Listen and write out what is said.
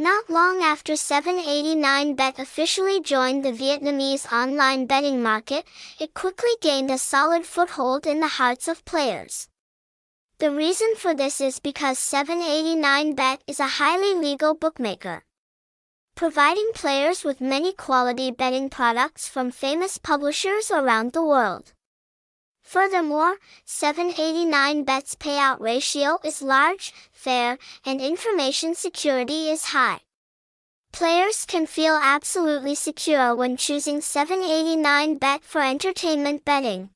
Not long after 789bet officially joined the Vietnamese online betting market, it quickly gained a solid foothold in the hearts of players. The reason for this is because 789bet is a highly legal bookmaker, providing players with many quality betting products from famous publishers around the world. Furthermore, 789bet's payout ratio is large, fair, and information security is high. Players can feel absolutely secure when choosing 789bet for entertainment betting.